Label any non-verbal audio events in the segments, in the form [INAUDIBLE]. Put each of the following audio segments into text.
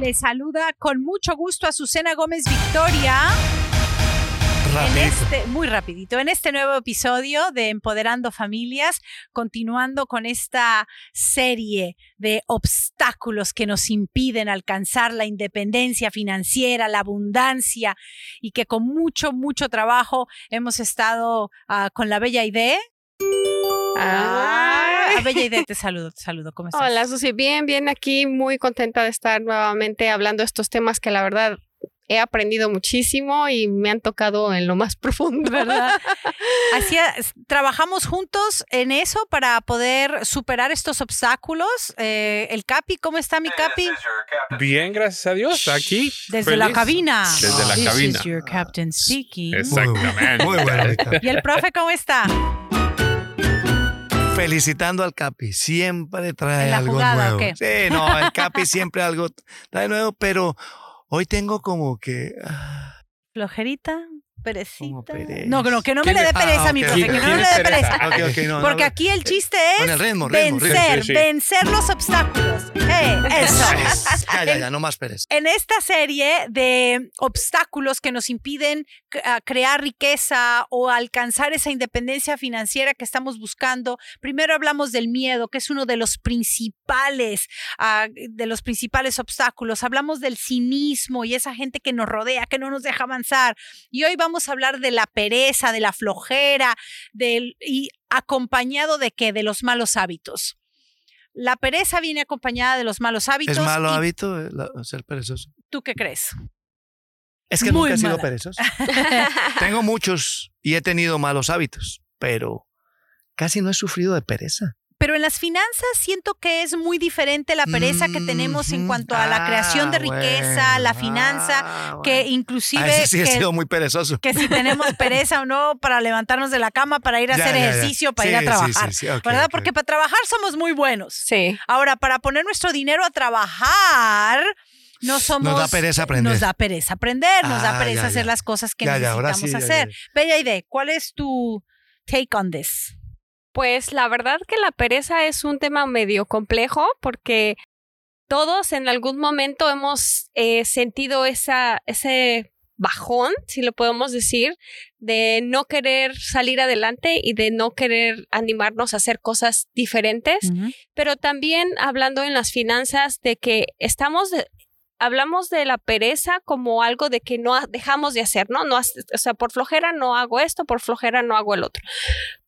le saluda con mucho gusto a Azucena Gómez Victoria. En este, muy rapidito, en este nuevo episodio de Empoderando Familias, continuando con esta serie de obstáculos que nos impiden alcanzar la independencia financiera, la abundancia y que con mucho, mucho trabajo hemos estado ah, con la Bella Idea. Ah, Ay. Bella Idea, te saludo, te saludo, ¿cómo estás? Hola, Susi. Bien, bien aquí. Muy contenta de estar nuevamente hablando de estos temas que la verdad he aprendido muchísimo y me han tocado en lo más profundo. ¿verdad? [LAUGHS] Así es, trabajamos juntos en eso para poder superar estos obstáculos. Eh, el Capi, ¿cómo está mi Capi? Bien, gracias a Dios. Aquí. Desde la feliz. cabina. Desde la This cabina. is your captain speaking. Exactamente. Muy bueno. ¿Y el profe cómo está? Felicitando al Capi. Siempre trae ¿En la algo jugada, nuevo. o qué? Sí, no, el Capi siempre algo trae nuevo, pero hoy tengo como que. ah, [LAUGHS] Flojerita, perecita. No, no, que no me ¿Quién le dé le- pereza, ah, mi profe, que no ¿Quién me es le dé pereza? no, Porque no. aquí el chiste es Con el ritmo, ritmo, ritmo. vencer, Sí, sí. vencer los obstáculos. [LAUGHS] Eh, eso. Ya, ya, ya, no más pereza. En esta serie de obstáculos que nos impiden c- a crear riqueza o alcanzar esa independencia financiera que estamos buscando, primero hablamos del miedo, que es uno de los principales, ah, de los principales obstáculos. Hablamos del cinismo y esa gente que nos rodea, que no nos deja avanzar. Y hoy vamos a hablar de la pereza, de la flojera, del, y acompañado de qué? De los malos hábitos. La pereza viene acompañada de los malos hábitos. ¿Es malo y hábito eh, la- ser perezoso? ¿Tú qué crees? Es que Muy nunca he sido mala. perezoso. [LAUGHS] Tengo muchos y he tenido malos hábitos, pero casi no he sufrido de pereza. Pero en las finanzas siento que es muy diferente la pereza que tenemos en cuanto a la creación de Ah, riqueza, la finanza, Ah, que bueno. inclusive Ah, sí he que, sido muy perezoso. que si tenemos [LAUGHS] pereza o no para levantarnos de la cama, para ir a Ya, hacer ya, ya. ejercicio, para Sí, ir a trabajar. sí, sí, ok, ¿Verdad? Porque para trabajar somos muy buenos. Sí. Ahora, para poner nuestro dinero a trabajar, no somos... Nos da pereza aprender. Nos da pereza aprender, nos da Ah, pereza ya, hacer ya. las cosas que Ya, ya, necesitamos ya, ya, hacer. Bella idea, ¿cuál es tu take on this? Pues la verdad que la pereza es un tema medio complejo porque todos en algún momento hemos eh, sentido esa, ese bajón, si lo podemos decir, de no querer salir adelante y de no querer animarnos a hacer cosas diferentes. pero también hablando en las finanzas de que estamos de- hablamos de la pereza como algo de que no dejamos de hacer, ¿no? no o sea, por flojera no hago esto, por flojera no hago el otro.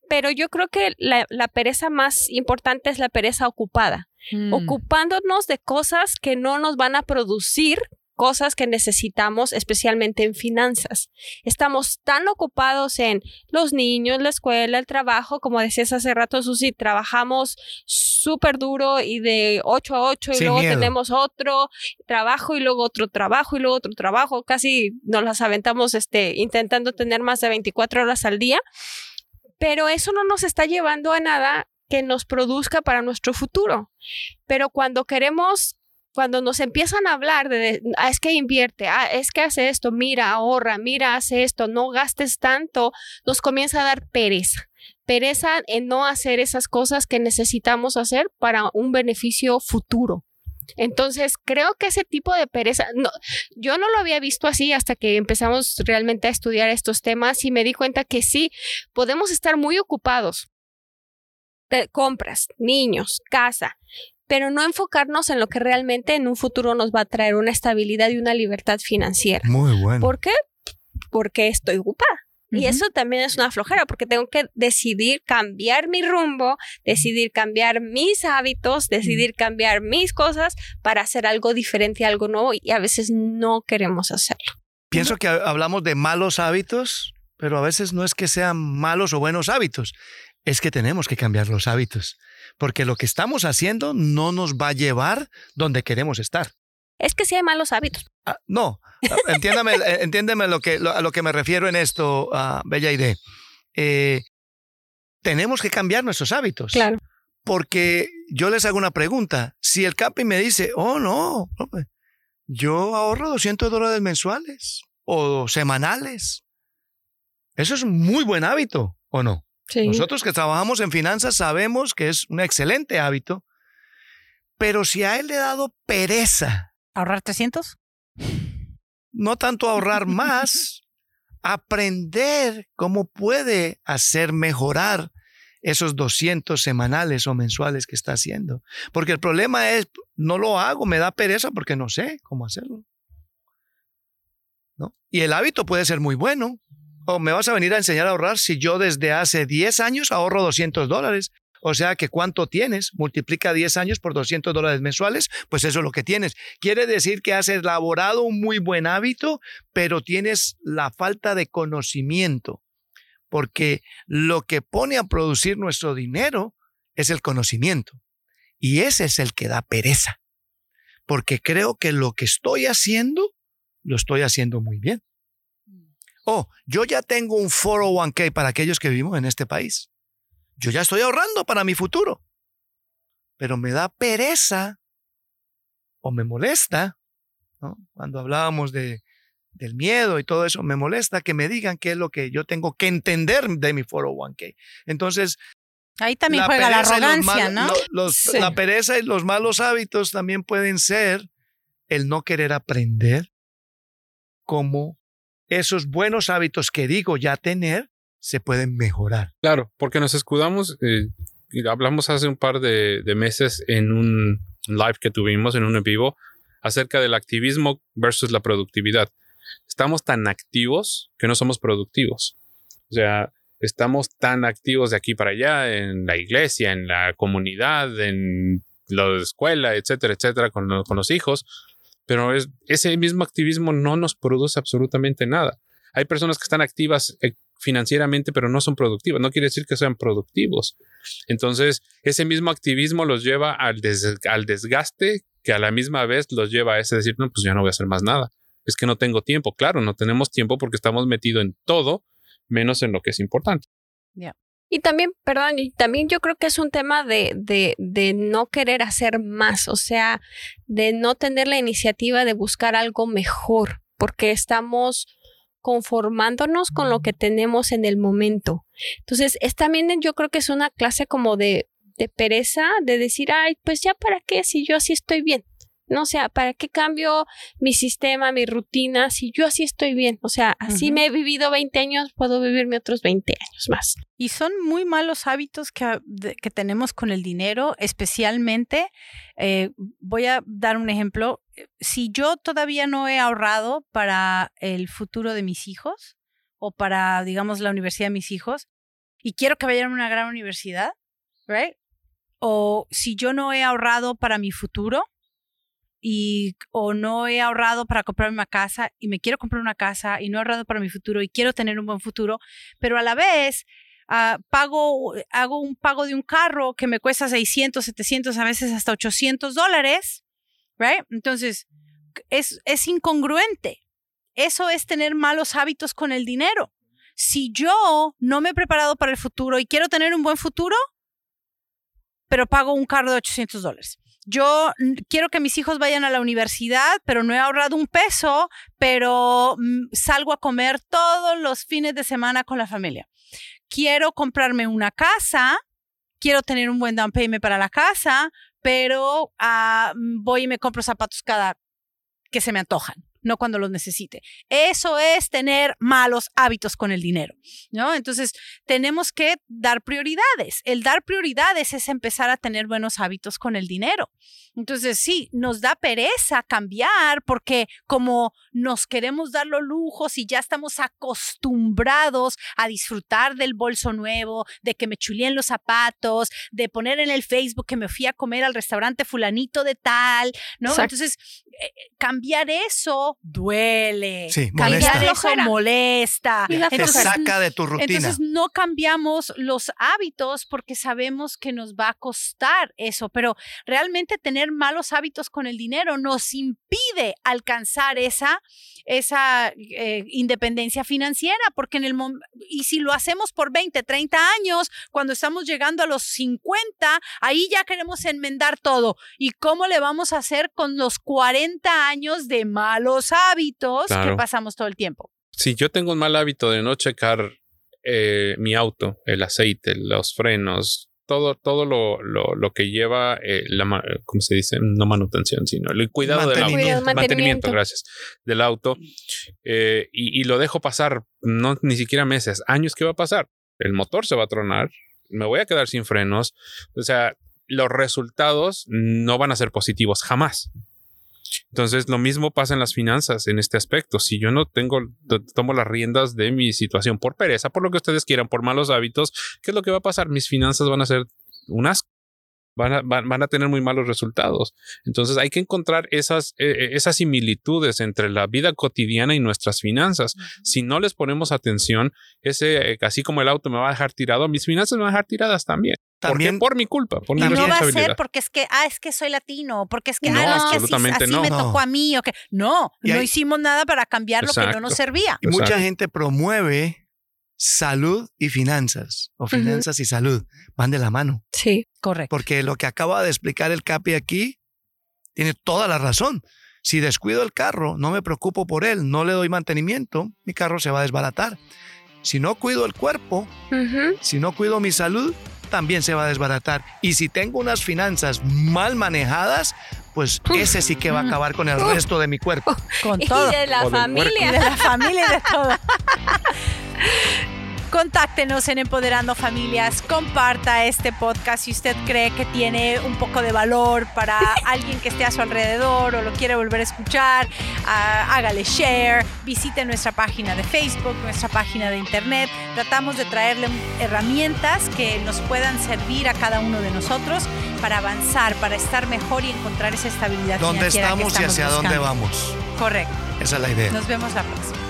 Pero yo creo que la, la pereza más importante es la pereza ocupada, Mm. ocupándonos de cosas que no nos van a producir cosas que necesitamos, especialmente en finanzas. Estamos tan ocupados en los niños, la escuela, el trabajo, como decías hace rato, Susi, trabajamos súper duro y de 8 a 8 y Sin luego miedo. tenemos otro trabajo y luego otro trabajo y luego otro trabajo. Casi nos las aventamos este, intentando tener más de 24 horas al día, pero eso no nos está llevando a nada que nos produzca para nuestro futuro. Pero cuando queremos cuando nos empiezan a hablar de, ah, es que invierte, ah, es que hace esto, mira, ahorra, mira, hace esto, no gastes tanto, nos comienza a dar pereza. Pereza en no hacer esas cosas que necesitamos hacer para un beneficio futuro. Entonces, creo que ese tipo de pereza, no, yo no lo había visto así hasta que empezamos realmente a estudiar estos temas y me di cuenta que sí, podemos estar muy ocupados. Compras, niños, casa, pero no enfocarnos en lo que realmente en un futuro nos va a traer una estabilidad y una libertad financiera. Muy bueno. ¿Por qué? Porque estoy ocupada. Y eso también es una flojera, porque tengo que decidir cambiar mi rumbo, decidir cambiar mis hábitos, decidir cambiar mis cosas para hacer algo diferente, algo nuevo, y a veces no queremos hacerlo. Pienso que hablamos de malos hábitos, pero a veces no es que sean malos o buenos hábitos, es que tenemos que cambiar los hábitos, porque lo que estamos haciendo no nos va a llevar donde queremos estar. Es que sí hay malos hábitos. Ah, no, entiéndame, eh, entiéndeme lo que, lo- a lo que me refiero en esto, ah, Bella Idea. Eh, tenemos que cambiar nuestros hábitos. Claro. Porque yo les hago una pregunta. Si el Capi me dice, oh, no, yo ahorro 200 dólares mensuales o semanales. Eso es un muy buen hábito, ¿o no? Sí. Nosotros que trabajamos en finanzas sabemos que es un excelente hábito, pero si a él le ha dado pereza ¿Ahorrar 300? No tanto ahorrar más, [LAUGHS] aprender cómo puede hacer mejorar esos 200 semanales o mensuales que está haciendo. Porque el problema es, no lo hago, me da pereza porque no sé cómo hacerlo. ¿No? Y el hábito puede ser muy bueno. O me vas a venir a enseñar a ahorrar si yo desde hace 10 años ahorro 200 dólares. O sea que cuánto tienes, multiplica 10 años por 200 dólares mensuales, pues eso es lo que tienes. Quiere decir que has elaborado un muy buen hábito, pero tienes la falta de conocimiento porque lo que pone a producir nuestro dinero es el conocimiento. Y ese es el que da pereza, porque creo que lo que estoy haciendo, lo estoy haciendo muy bien. Oh, yo ya tengo un 401k para aquellos que vivimos en este país. Yo ya estoy ahorrando para mi futuro. Pero me da pereza o me molesta, cuando hablábamos de del miedo y todo eso, me molesta que me digan qué es lo que yo tengo que entender de mi 401k. Entonces... Ahí también juega la arrogancia, ¿no? La pereza y los malos hábitos también pueden ser el no querer aprender cómo esos buenos hábitos que digo ya tener se pueden mejorar. Claro, porque nos escudamos, eh, y hablamos hace un par de, de meses en un live que tuvimos, en un en vivo, acerca del activismo versus la productividad estamos tan activos que no somos productivos. O sea, estamos tan activos de aquí para allá en la iglesia, en la comunidad, en la escuela, etcétera, etcétera, con, los hijos, pero ese mismo activismo no nos produce absolutamente nada. Hay personas que están activas eh, financieramente, pero no son productivas. No quiere decir que sean productivos. Entonces, ese mismo activismo los lleva al, desgaste que a la misma vez los lleva a ese decir, no, pues ya no voy a hacer más nada es que no tengo tiempo. Claro, no tenemos tiempo porque estamos metidos en todo menos en lo que es importante. Y también, perdón, y también yo creo que es un tema de, no querer hacer más, o sea, de no tener la iniciativa de buscar algo mejor, porque estamos conformándonos con lo que tenemos en el momento. Entonces, es también yo creo que es una clase como de, de pereza, de decir, ay, pues ya para qué, si yo así estoy bien. No o sea, ¿para qué cambio mi sistema, mi rutina si yo así estoy bien? O sea, así me he vivido 20 años, puedo vivirme otros 20 años más. Y son muy malos hábitos que, que tenemos con el dinero, especialmente, eh, voy a dar un ejemplo, si yo todavía no he ahorrado para el futuro de mis hijos o para, digamos, la universidad de mis hijos y quiero que vayan a una gran universidad, ¿right? O si yo no he ahorrado para mi futuro, y o no he ahorrado para comprarme una casa y me quiero comprar una casa y no he ahorrado para mi futuro y quiero tener un buen futuro, pero a la vez ah, pago, hago un pago de un carro que me cuesta 600, 700, a veces hasta 800 dólares, right? Entonces, es, es incongruente. Eso es tener malos hábitos con el dinero. Si yo no me he preparado para el futuro y quiero tener un buen futuro, pero pago un carro de 800 dólares yo quiero que mis hijos vayan a la universidad, pero no he ahorrado un peso, pero mm, salgo a comer todos los fines de semana con la familia. Quiero comprarme una casa, quiero tener un buen down payment para la casa, pero ah, voy y me compro zapatos cada que se me antojan no cuando los necesite. Eso es tener malos hábitos con el dinero, ¿no? Entonces, tenemos que dar prioridades. El dar prioridades es empezar a tener buenos hábitos con el dinero. Entonces, sí, nos da pereza cambiar porque como nos queremos dar los lujos y ya estamos acostumbrados a disfrutar del bolso nuevo, de que me chulien los zapatos, de poner en el Facebook que me fui a comer al restaurante fulanito de tal, ¿no? Entonces, eh, cambiar eso duele. Sí, cambiar eso molesta. Te saca de tu rutina. Entonces, no cambiamos los hábitos porque sabemos que nos va a costar eso, pero realmente tener malos hábitos con el dinero nos impide alcanzar esa, esa eh, independencia financiera, porque en el y si lo hacemos por 20, 30 años, cuando estamos llegando a los 50, ahí ya queremos enmendar todo. ¿Y cómo le vamos a hacer con los 40 años de malos hábitos que pasamos todo el tiempo? Si yo tengo un mal hábito de no checar eh, mi auto, el aceite, los frenos, todo, todo lo, lo, lo que lleva, eh, la, ¿cómo se dice? No manutención, sino el cuidado del auto. Mantenimiento. Cuidado, mantenimiento. gracias, del auto. eh, y, y lo dejo pasar, no ni siquiera meses, años. ¿Qué va a pasar? El motor se va a tronar, me voy a quedar sin frenos. O sea, los resultados no van a ser positivos jamás. Entonces, lo mismo pasa en las finanzas en este aspecto. Si yo no tengo, to- tomo las riendas de mi situación por pereza, por lo que ustedes quieran, por malos hábitos, ¿qué es lo que va a pasar? Mis finanzas van a ser un asco. Van a, van, van a tener muy malos resultados. Entonces hay que encontrar esas, eh, esas similitudes entre la vida cotidiana y nuestras finanzas. Si no les ponemos atención, ese, eh, así como el auto me va a dejar tirado, mis finanzas me van a dejar tiradas también. También, ¿Por mi culpa, por mi Y no va a ser porque es que, ah, es que soy latino, porque es que, No, ah, no, es que así, así no. me No. tocó a mí, o que no, Y no hay- hicimos nada para cambiar lo que no nos Exacto. servía. y mucha Exacto. gente promueve salud y finanzas, o finanzas y salud, van de la mano. Sí. Correcto. Porque lo que acaba de explicar el Capi aquí tiene toda la razón. Si descuido el carro, no me preocupo por él, no le doy mantenimiento, mi carro se va a desbaratar. Si no cuido el cuerpo, si no cuido mi salud, también se va a desbaratar. Y si tengo unas finanzas mal manejadas, pues ese sí que va a acabar con el resto de mi cuerpo. [LAUGHS] Con Y todo. de la O Y familia. [LAUGHS] de la familia y de todo. [LAUGHS] Contáctenos en Empoderando Familias, comparta este podcast si usted cree que tiene un poco de valor para [LAUGHS] alguien que esté a su alrededor o lo quiere volver a escuchar, ah, hágale share, visite nuestra página de Facebook, nuestra página de internet. Tratamos de traerle herramientas que nos puedan servir a cada uno de nosotros para avanzar, para estar mejor y encontrar esa estabilidad ¿Dónde financiera que estamos y hacia dónde vamos? Correcto. Esa es la idea. Nos vemos la próxima.